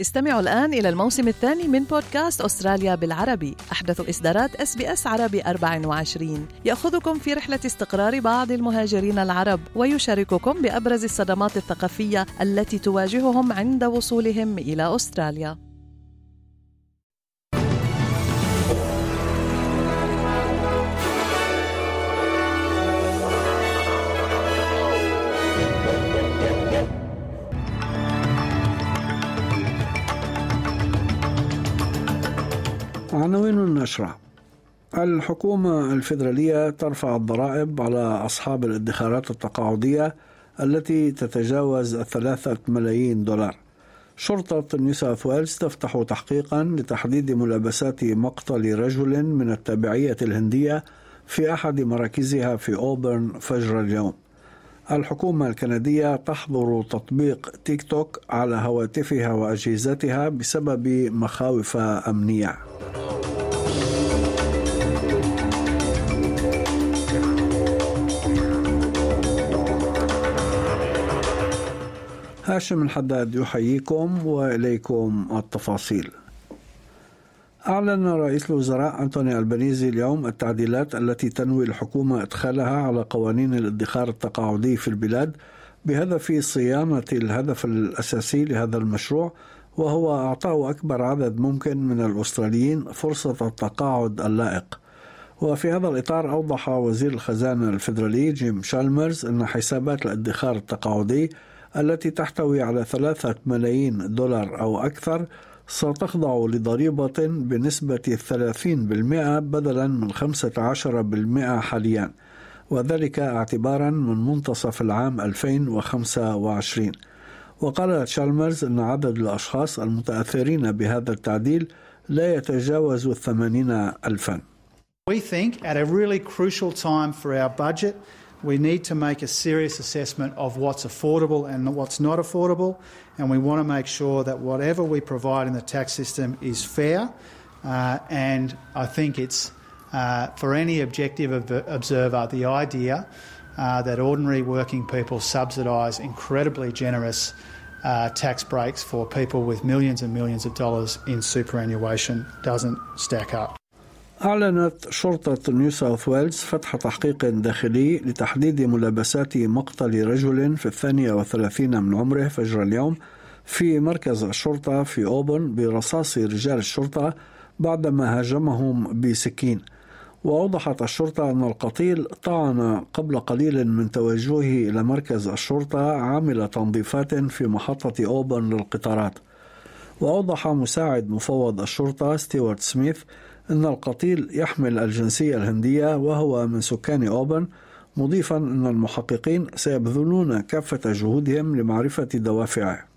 استمعوا الآن إلى الموسم الثاني من بودكاست أستراليا بالعربي. أحدث إصدارات SBS عربي 24 يأخذكم في رحلة استقرار بعض المهاجرين العرب ويشارككم بأبرز الصدمات الثقافية التي تواجههم عند وصولهم إلى أستراليا. النشرة الحكومة الفيدرالية ترفع الضرائب على أصحاب الادخارات التقاعدية التي تتجاوز الثلاثة ملايين دولار. شرطة نيو ساوث ويلز تفتح تحقيقا لتحديد ملابسات مقتل رجل من التابعية الهندية في أحد مراكزها في أوبرن فجر اليوم. الحكومة الكندية تحظر تطبيق تيك توك على هواتفها وأجهزتها بسبب مخاوف أمنية. هاشم الحداد يحييكم وإليكم التفاصيل. أعلن رئيس الوزراء أنتوني ألبانيزي اليوم التعديلات التي تنوي الحكومة إدخالها على قوانين الادخار التقاعدي في البلاد بهدف صيانة الهدف الأساسي لهذا المشروع وهو أعطاء أكبر عدد ممكن من الأستراليين فرصة التقاعد اللائق. وفي هذا الإطار أوضح وزير الخزانة الفيدرالي جيم شالمرز أن حسابات الادخار التقاعدي التي تحتوي على ثلاثة ملايين دولار أو أكثر ستخضع لضريبة بنسبة 30% بدلا من 15% حاليا وذلك اعتبارا من منتصف العام 2025 وقال تشالمرز أن عدد الأشخاص المتأثرين بهذا التعديل لا يتجاوز الثمانين ألفا. We think at a really crucial time for our budget we need to make a serious assessment of what's affordable and what's not affordable, and we want to make sure that whatever we provide in the tax system is fair. Uh, and I think it's uh, for any objective observer the idea uh, that ordinary working people subsidise incredibly generous uh, tax breaks for people with millions and millions of dollars in superannuation doesn't stack up. أعلنت شرطة نيو ساوث ويلز فتح تحقيق داخلي لتحديد ملابسات مقتل رجل في الثانية والثلاثين من عمره فجر اليوم في مركز الشرطة في أوبرن برصاص رجال الشرطة بعدما هاجمهم بسكين. وأوضحت الشرطة أن القتيل طعن قبل قليل من توجهه إلى مركز الشرطة عامل تنظيفات في محطة أوبرن للقطارات. وأوضح مساعد مفوض الشرطة ستيوارت سميث أن القتيل يحمل الجنسية الهندية وهو من سكان أوبن مضيفا أن المحققين سيبذلون كافة جهودهم لمعرفة دوافعه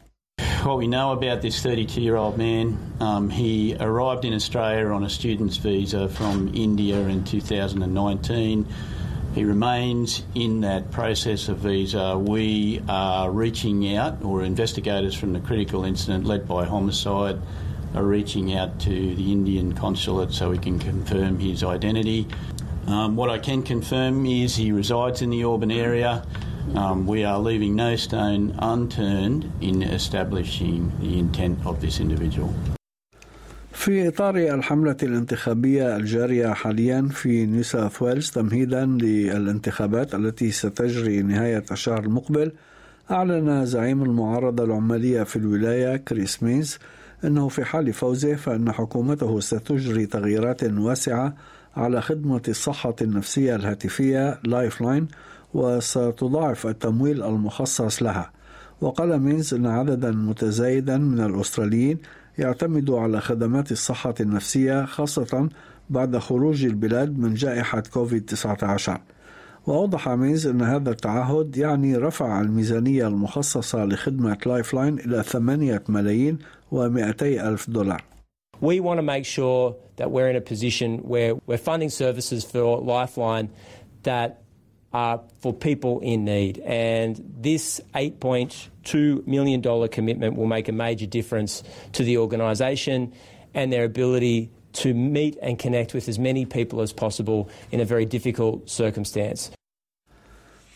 What we know about this 32 year old man, um, he arrived in Australia on a student's visa from India in 2019. He remains in that process of visa. We are reaching out, or investigators from the critical incident led by homicide are reaching out to the Indian consulate so we can confirm his identity. Um, what I can confirm is he resides in the Auburn area. Um, we are leaving no stone unturned in establishing the intent of this individual. في إطار الحملة الانتخابية الجارية حاليا في نيو ساوث ويلز تمهيدا للانتخابات التي ستجري نهاية الشهر المقبل أعلن زعيم المعارضة العمالية في الولاية كريس مينز أنه في حال فوزه فإن حكومته ستجري تغييرات واسعة على خدمة الصحة النفسية الهاتفية Lifeline وستضاعف التمويل المخصص لها. وقال مينز أن عددا متزايدا من الأستراليين يعتمد على خدمات الصحة النفسية خاصة بعد خروج البلاد من جائحة كوفيد 19 وأوضح مينز أن هذا التعهد يعني رفع الميزانية المخصصة لخدمة لايف لاين إلى 8 ملايين و200 ألف دولار We want to make sure that we're in a position where we're funding services for Lifeline that are for people in need. And this $8.2 million commitment will make a major difference to the organisation and their ability to meet and connect with as many people as possible in a very difficult circumstance.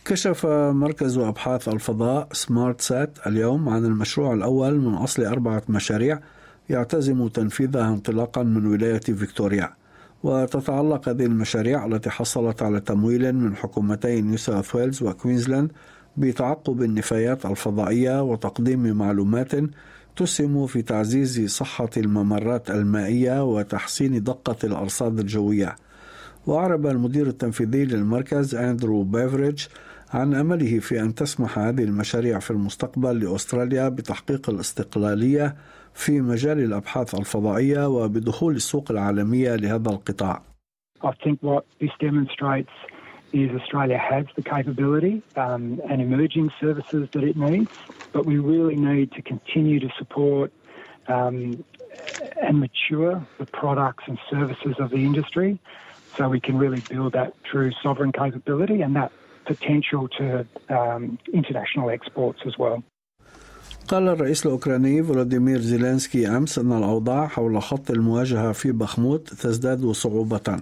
كشف مركز أبحاث الفضاء سمارت سات اليوم عن المشروع الأول من أصل أربعة مشاريع يعتزم تنفيذها انطلاقا من ولاية فيكتوريا وتتعلق هذه المشاريع التي حصلت على تمويل من حكومتي نيو ساوث ويلز وكوينزلاند بتعقب النفايات الفضائية وتقديم معلومات تسهم في تعزيز صحة الممرات المائية وتحسين دقة الأرصاد الجوية. وأعرب المدير التنفيذي للمركز أندرو بيفريدج عن أمله في أن تسمح هذه المشاريع في المستقبل لأستراليا بتحقيق الاستقلالية في مجال الأبحاث الفضائية وبدخول السوق العالمية لهذا القطاع. I think what this demonstrates is Australia has the capability um, and emerging services that it needs, but we really need to continue to support um, and mature the products and services of the industry so we can really build that true sovereign capability and that potential to um, international exports as well. قال الرئيس الأوكراني فولوديمير زيلينسكي أمس أن الأوضاع حول خط المواجهة في بخموت تزداد صعوبة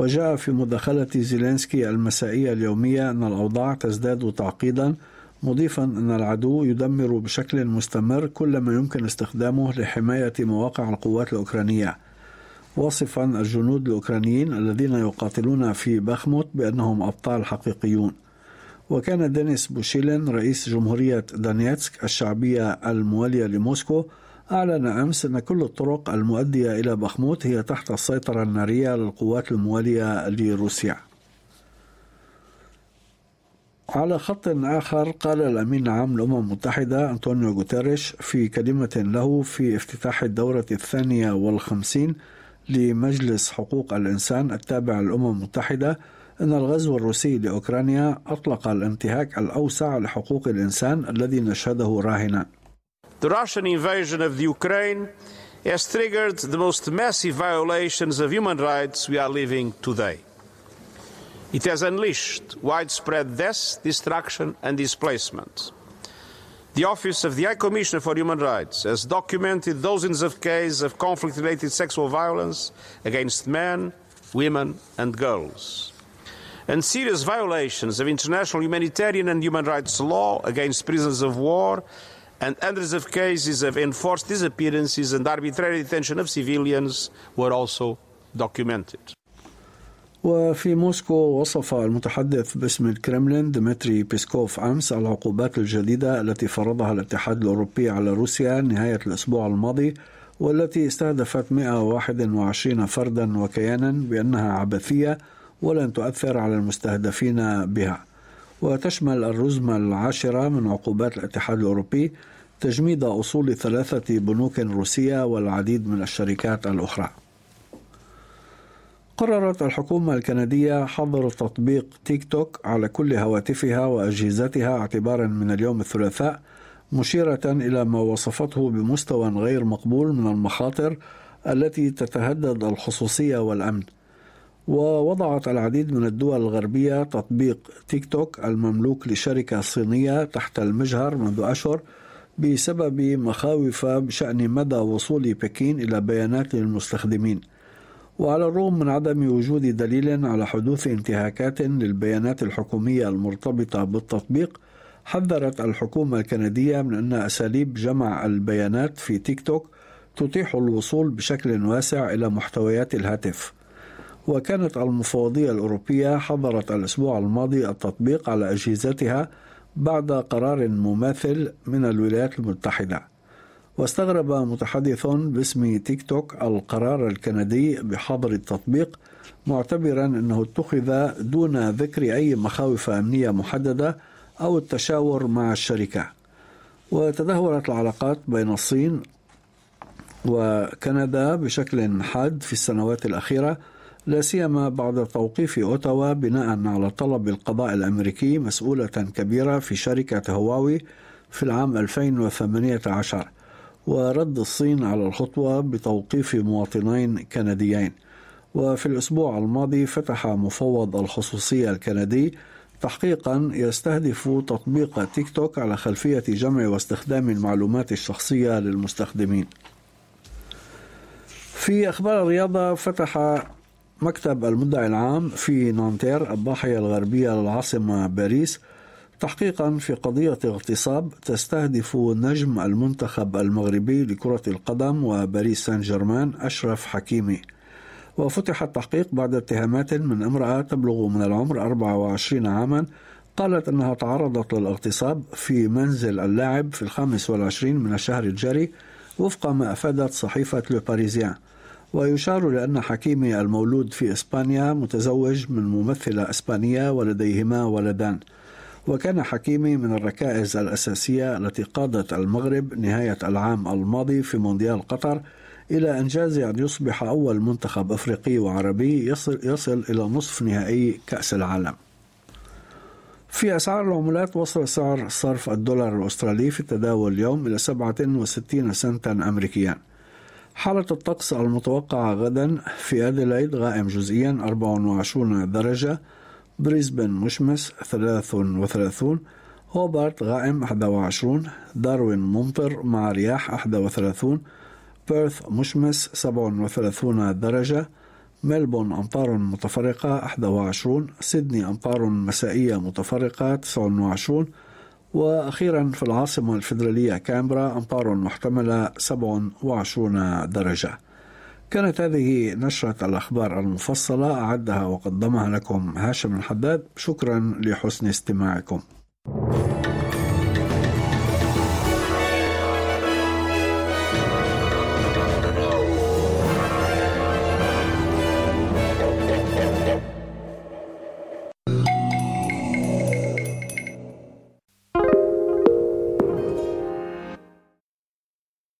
وجاء في مداخلة زيلينسكي المسائية اليومية أن الأوضاع تزداد تعقيدا مضيفا أن العدو يدمر بشكل مستمر كل ما يمكن استخدامه لحماية مواقع القوات الأوكرانية. واصفا الجنود الأوكرانيين الذين يقاتلون في بخموت بأنهم أبطال حقيقيون. وكان دينيس بوشيلين رئيس جمهورية دانيتسك الشعبية الموالية لموسكو أعلن أمس أن كل الطرق المؤدية إلى بخموت هي تحت السيطرة النارية للقوات الموالية لروسيا. على خط آخر قال الأمين العام للأمم المتحدة أنطونيو غوتيريش في كلمة له في افتتاح الدورة الثانية والخمسين لمجلس حقوق الإنسان التابع للأمم المتحدة أن الغزو الروسي لأوكرانيا أطلق الانتهاك الأوسع لحقوق الإنسان الذي نشهده راهنا. The Russian invasion of the Ukraine has triggered the most massive violations of human rights we are living today. It has unleashed widespread death, destruction, and displacement. The Office of the High Commissioner for Human Rights has documented dozens of cases of conflict related sexual violence against men, women, and girls. And serious violations of international humanitarian and human rights law against prisoners of war and hundreds of cases of enforced disappearances and arbitrary detention of civilians were also documented. وفي موسكو وصف المتحدث باسم الكرملين ديمتري بيسكوف أمس العقوبات الجديدة التي فرضها الاتحاد الأوروبي على روسيا نهاية الأسبوع الماضي والتي استهدفت 121 فردا وكيانا بأنها عبثية ولن تؤثر على المستهدفين بها وتشمل الرزمة العاشرة من عقوبات الاتحاد الأوروبي تجميد أصول ثلاثة بنوك روسية والعديد من الشركات الأخرى. قررت الحكومة الكندية حظر تطبيق تيك توك على كل هواتفها وأجهزتها اعتبارا من اليوم الثلاثاء مشيرة إلى ما وصفته بمستوى غير مقبول من المخاطر التي تتهدد الخصوصية والأمن. ووضعت العديد من الدول الغربية تطبيق تيك توك المملوك لشركة صينية تحت المجهر منذ أشهر بسبب مخاوف بشأن مدى وصول بكين إلى بيانات المستخدمين وعلى الرغم من عدم وجود دليل على حدوث انتهاكات للبيانات الحكومية المرتبطة بالتطبيق حذرت الحكومة الكندية من أن أساليب جمع البيانات في تيك توك تتيح الوصول بشكل واسع إلى محتويات الهاتف. وكانت المفوضية الأوروبية حظرت الأسبوع الماضي التطبيق على أجهزتها بعد قرار مماثل من الولايات المتحدة. واستغرب متحدث باسم تيك توك القرار الكندي بحظر التطبيق معتبرا أنه اتخذ دون ذكر أي مخاوف أمنية محددة أو التشاور مع الشركة. وتدهورت العلاقات بين الصين وكندا بشكل حاد في السنوات الأخيرة لا سيما بعد توقيف أوتاوا بناء على طلب القضاء الأمريكي مسؤولة كبيرة في شركة هواوي في العام 2018 ورد الصين على الخطوة بتوقيف مواطنين كنديين. وفي الأسبوع الماضي فتح مفوض الخصوصيه الكندي تحقيقا يستهدف تطبيق تيك توك على خلفية جمع واستخدام المعلومات الشخصية للمستخدمين. في أخبار الرياضة فتح مكتب المدعي العام في نانتير الضاحية الغربية للعاصمة باريس تحقيقا في قضية اغتصاب تستهدف نجم المنتخب المغربي لكرة القدم وباريس سان جيرمان أشرف حكيمي. وفتح التحقيق بعد اتهامات من امرأة تبلغ من العمر 24 عاما قالت أنها تعرضت للاغتصاب في منزل اللاعب في الخامس والعشرين من الشهر الجاري وفق ما أفادت صحيفة لو باريزيان. ويشار لأن حكيمي المولود في إسبانيا متزوج من ممثلة إسبانية ولديهما ولدان. وكان حكيمي من الركائز الأساسية التي قادت المغرب نهاية العام الماضي في مونديال قطر إلى إنجاز أن يصبح أول منتخب أفريقي وعربي يصل, يصل إلى نصف نهائي كأس العالم. في أسعار العملات وصل سعر صرف الدولار الأسترالي في التداول اليوم إلى 67 سنتا أمريكيا. حالة الطقس المتوقعة غدا في أديلايد غائم جزئيا 24 درجة بريسبن مشمس 33 هوبارت غائم 21 داروين ممطر مع رياح 31 بيرث مشمس 37 درجة ملبون أمطار متفرقة 21 سيدني أمطار مسائية متفرقة 29 وأخيرا في العاصمة الفيدرالية كامبرا أمطار محتملة 27 درجة. كانت هذه نشرة الأخبار المفصلة أعدها وقدمها لكم هاشم الحداد. شكرا لحسن استماعكم.